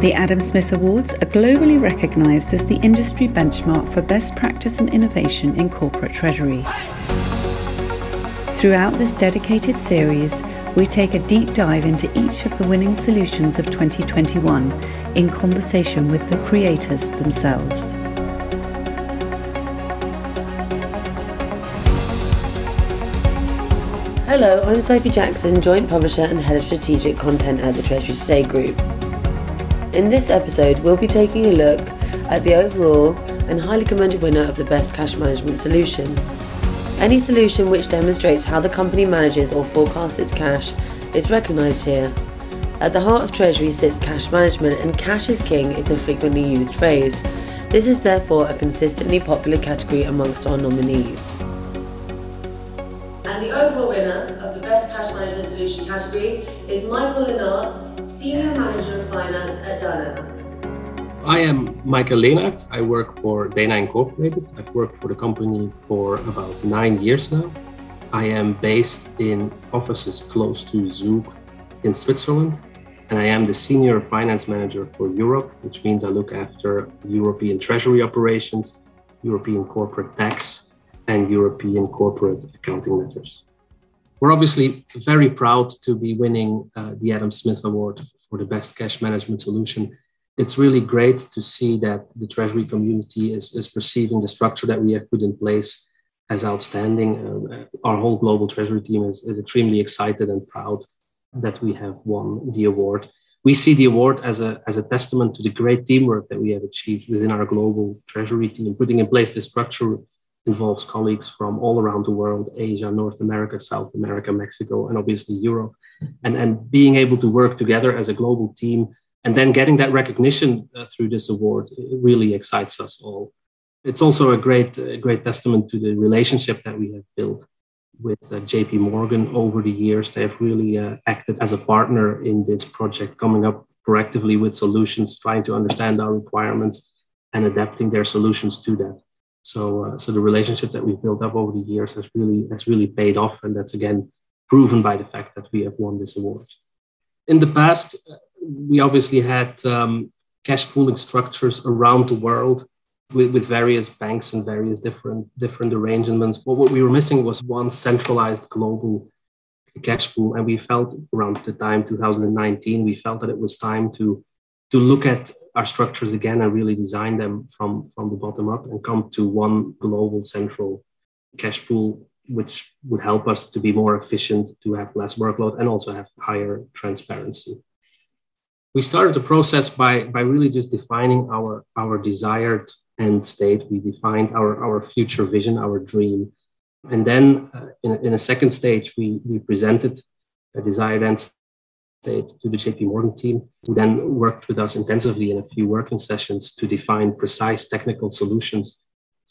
The Adam Smith Awards are globally recognised as the industry benchmark for best practice and innovation in corporate treasury. Throughout this dedicated series, we take a deep dive into each of the winning solutions of 2021 in conversation with the creators themselves. Hello, I'm Sophie Jackson, Joint Publisher and Head of Strategic Content at the Treasury Today Group. In this episode, we'll be taking a look at the overall and highly commended winner of the Best Cash Management Solution. Any solution which demonstrates how the company manages or forecasts its cash is recognised here. At the heart of Treasury sits cash management, and cash is king is a frequently used phrase. This is therefore a consistently popular category amongst our nominees. And the overall winner of the Best Cash Management Solution category is Michael Lennart, Senior Manager of Finance at Dana. I am Michael Leenaert. I work for Dana Incorporated. I've worked for the company for about nine years now. I am based in offices close to Zug in Switzerland, and I am the Senior Finance Manager for Europe, which means I look after European Treasury operations, European corporate tax, and European corporate accounting matters. We're obviously very proud to be winning uh, the Adam Smith Award for the best cash management solution. It's really great to see that the Treasury community is, is perceiving the structure that we have put in place as outstanding. Uh, our whole global Treasury team is, is extremely excited and proud that we have won the award. We see the award as a, as a testament to the great teamwork that we have achieved within our global Treasury team, putting in place the structure involves colleagues from all around the world Asia, North America, South America, Mexico, and obviously Europe. And, and being able to work together as a global team and then getting that recognition uh, through this award really excites us all. It's also a great, uh, great testament to the relationship that we have built with uh, JP Morgan over the years. They have really uh, acted as a partner in this project, coming up proactively with solutions, trying to understand our requirements and adapting their solutions to that. So, uh, so the relationship that we've built up over the years has really has really paid off, and that's again proven by the fact that we have won this award. In the past, we obviously had um, cash pooling structures around the world with, with various banks and various different different arrangements. But what we were missing was one centralized global cash pool, and we felt around the time 2019, we felt that it was time to to look at our structures again and really design them from, from the bottom up and come to one global central cash pool, which would help us to be more efficient, to have less workload, and also have higher transparency. We started the process by, by really just defining our, our desired end state. We defined our, our future vision, our dream. And then uh, in, in a second stage, we, we presented a desired end to the JP Morgan team, who then worked with us intensively in a few working sessions to define precise technical solutions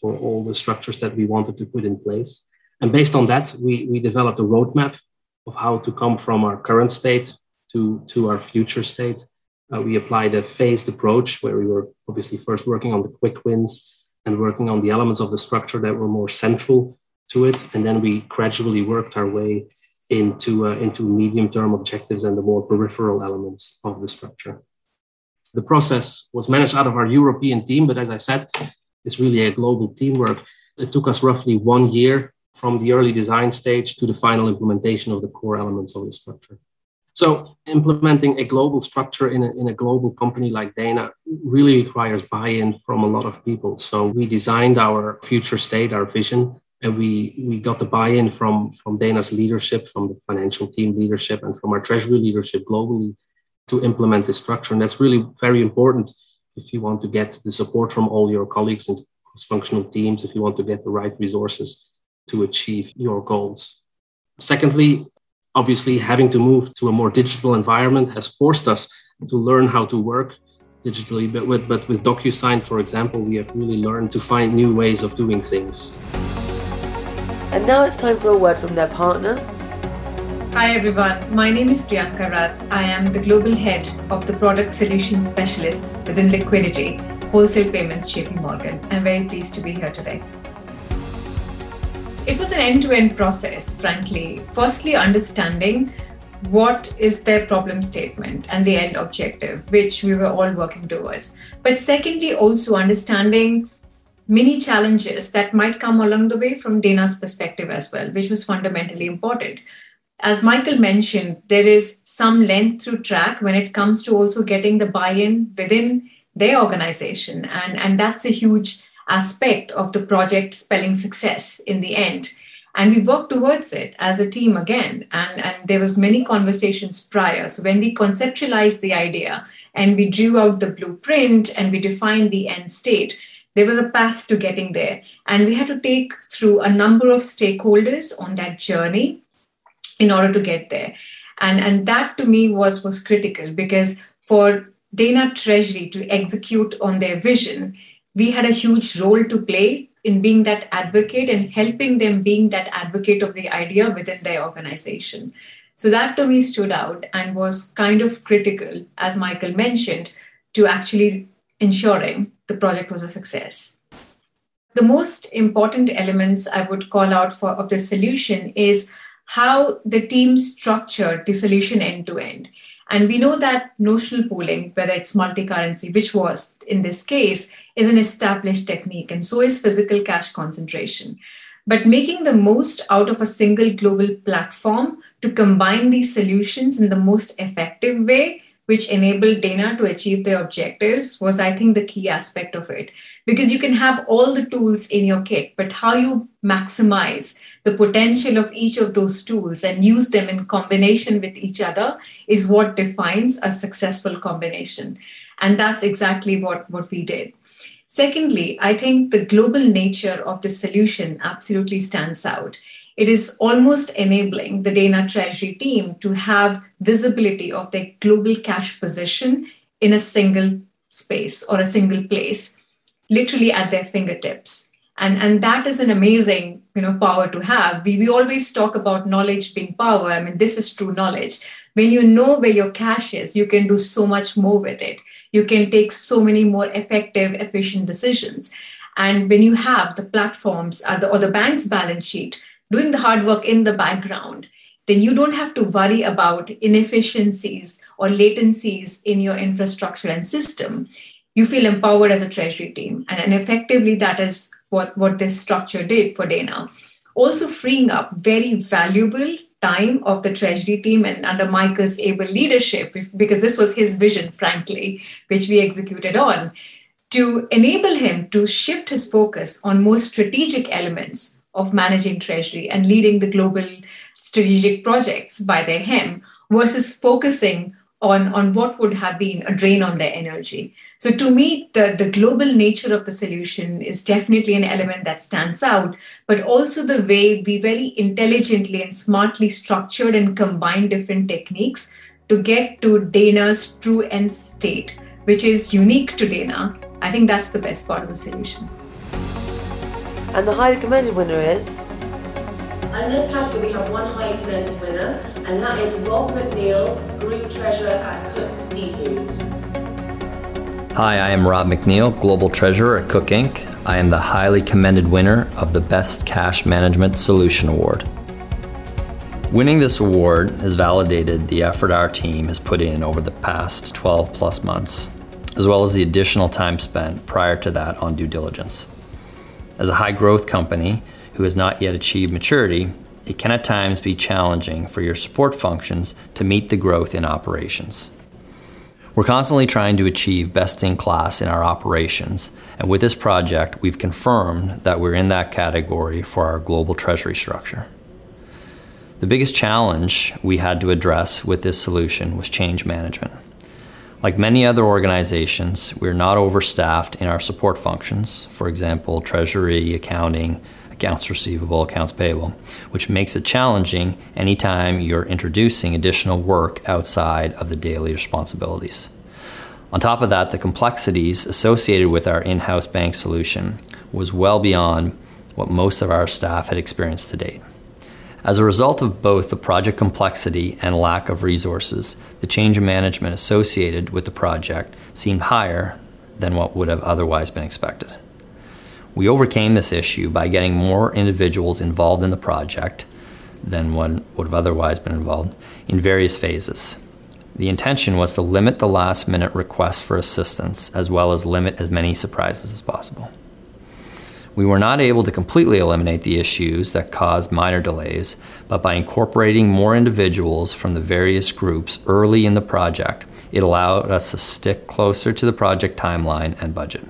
for all the structures that we wanted to put in place. And based on that, we, we developed a roadmap of how to come from our current state to, to our future state. Uh, we applied a phased approach where we were obviously first working on the quick wins and working on the elements of the structure that were more central to it. And then we gradually worked our way into, uh, into medium-term objectives and the more peripheral elements of the structure. The process was managed out of our European team, but as I said, it's really a global teamwork. It took us roughly one year from the early design stage to the final implementation of the core elements of the structure. So implementing a global structure in a, in a global company like Dana really requires buy-in from a lot of people. So we designed our future state, our vision, and we we got the buy-in from from Dana's leadership, from the financial team leadership, and from our treasury leadership globally to implement this structure. And that's really very important if you want to get the support from all your colleagues and functional teams, if you want to get the right resources to achieve your goals. Secondly, obviously, having to move to a more digital environment has forced us to learn how to work digitally. But with, but with DocuSign, for example, we have really learned to find new ways of doing things. And now it's time for a word from their partner. Hi everyone, my name is Priyanka Rath. I am the global head of the product solution specialists within liquidity, wholesale payments, JP Morgan. I'm very pleased to be here today. It was an end to end process, frankly. Firstly, understanding what is their problem statement and the end objective, which we were all working towards. But secondly, also understanding many challenges that might come along the way from Dana's perspective as well, which was fundamentally important. As Michael mentioned, there is some length through track when it comes to also getting the buy in within their organization. And, and that's a huge aspect of the project spelling success in the end and we worked towards it as a team again and, and there was many conversations prior so when we conceptualized the idea and we drew out the blueprint and we defined the end state there was a path to getting there and we had to take through a number of stakeholders on that journey in order to get there and and that to me was was critical because for dana treasury to execute on their vision we had a huge role to play in being that advocate and helping them being that advocate of the idea within their organization. So that to me stood out and was kind of critical, as Michael mentioned, to actually ensuring the project was a success. The most important elements I would call out for of the solution is how the team structured the solution end to end. And we know that notional pooling, whether it's multi currency, which was in this case, is an established technique, and so is physical cash concentration. But making the most out of a single global platform to combine these solutions in the most effective way, which enabled Dana to achieve their objectives, was, I think, the key aspect of it. Because you can have all the tools in your kit, but how you maximize the potential of each of those tools and use them in combination with each other is what defines a successful combination. And that's exactly what, what we did. Secondly, I think the global nature of the solution absolutely stands out. It is almost enabling the Dana Treasury team to have visibility of their global cash position in a single space or a single place, literally at their fingertips. And, and that is an amazing you know, power to have. We, we always talk about knowledge being power. I mean, this is true knowledge. When you know where your cash is, you can do so much more with it you can take so many more effective, efficient decisions. And when you have the platforms or the, or the bank's balance sheet doing the hard work in the background, then you don't have to worry about inefficiencies or latencies in your infrastructure and system. You feel empowered as a treasury team. And, and effectively, that is what, what this structure did for Dana. Also, freeing up very valuable time of the treasury team and under Michael's able leadership, because this was his vision, frankly, which we executed on, to enable him to shift his focus on more strategic elements of managing treasury and leading the global strategic projects by their hem versus focusing on, on what would have been a drain on their energy. So, to me, the, the global nature of the solution is definitely an element that stands out, but also the way we very intelligently and smartly structured and combined different techniques to get to Dana's true end state, which is unique to Dana. I think that's the best part of the solution. And the highly commended winner is in this category, we have one highly commended winner, and that is Rob McNeil, Group Treasurer at Cooke Seafood. Hi, I am Rob McNeil, Global Treasurer at Cooke Inc. I am the highly commended winner of the Best Cash Management Solution Award. Winning this award has validated the effort our team has put in over the past 12 plus months, as well as the additional time spent prior to that on due diligence. As a high growth company, who has not yet achieved maturity, it can at times be challenging for your support functions to meet the growth in operations. We're constantly trying to achieve best in class in our operations, and with this project, we've confirmed that we're in that category for our global treasury structure. The biggest challenge we had to address with this solution was change management. Like many other organizations, we're not overstaffed in our support functions, for example, treasury, accounting, accounts receivable, accounts payable, which makes it challenging anytime you're introducing additional work outside of the daily responsibilities. On top of that, the complexities associated with our in house bank solution was well beyond what most of our staff had experienced to date. As a result of both the project complexity and lack of resources, the change in management associated with the project seemed higher than what would have otherwise been expected. We overcame this issue by getting more individuals involved in the project, than one would have otherwise been involved in various phases. The intention was to limit the last minute requests for assistance as well as limit as many surprises as possible. We were not able to completely eliminate the issues that caused minor delays, but by incorporating more individuals from the various groups early in the project, it allowed us to stick closer to the project timeline and budget.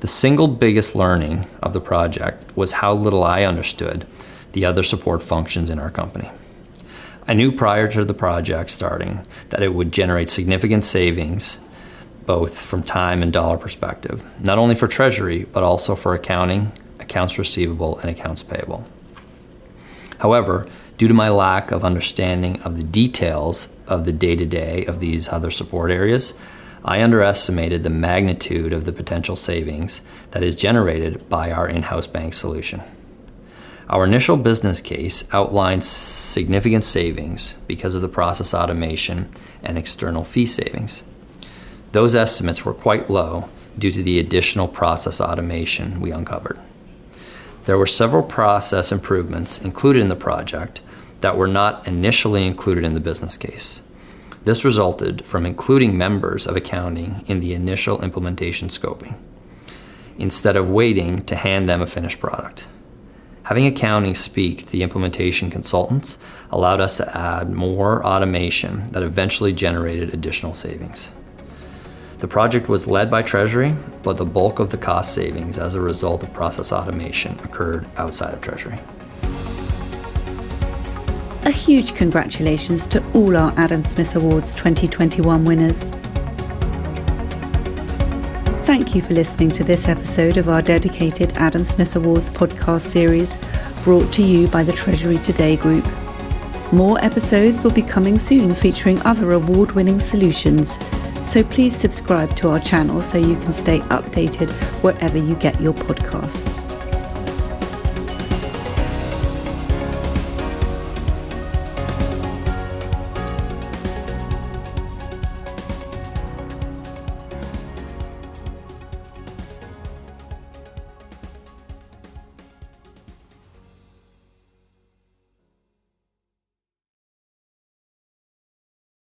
The single biggest learning of the project was how little I understood the other support functions in our company. I knew prior to the project starting that it would generate significant savings both from time and dollar perspective, not only for treasury, but also for accounting, accounts receivable, and accounts payable. However, due to my lack of understanding of the details of the day to day of these other support areas, I underestimated the magnitude of the potential savings that is generated by our in house bank solution. Our initial business case outlines significant savings because of the process automation and external fee savings. Those estimates were quite low due to the additional process automation we uncovered. There were several process improvements included in the project that were not initially included in the business case. This resulted from including members of accounting in the initial implementation scoping, instead of waiting to hand them a finished product. Having accounting speak to the implementation consultants allowed us to add more automation that eventually generated additional savings. The project was led by Treasury, but the bulk of the cost savings as a result of process automation occurred outside of Treasury. A huge congratulations to all our Adam Smith Awards 2021 winners. Thank you for listening to this episode of our dedicated Adam Smith Awards podcast series brought to you by the Treasury Today Group. More episodes will be coming soon featuring other award winning solutions so please subscribe to our channel so you can stay updated wherever you get your podcasts.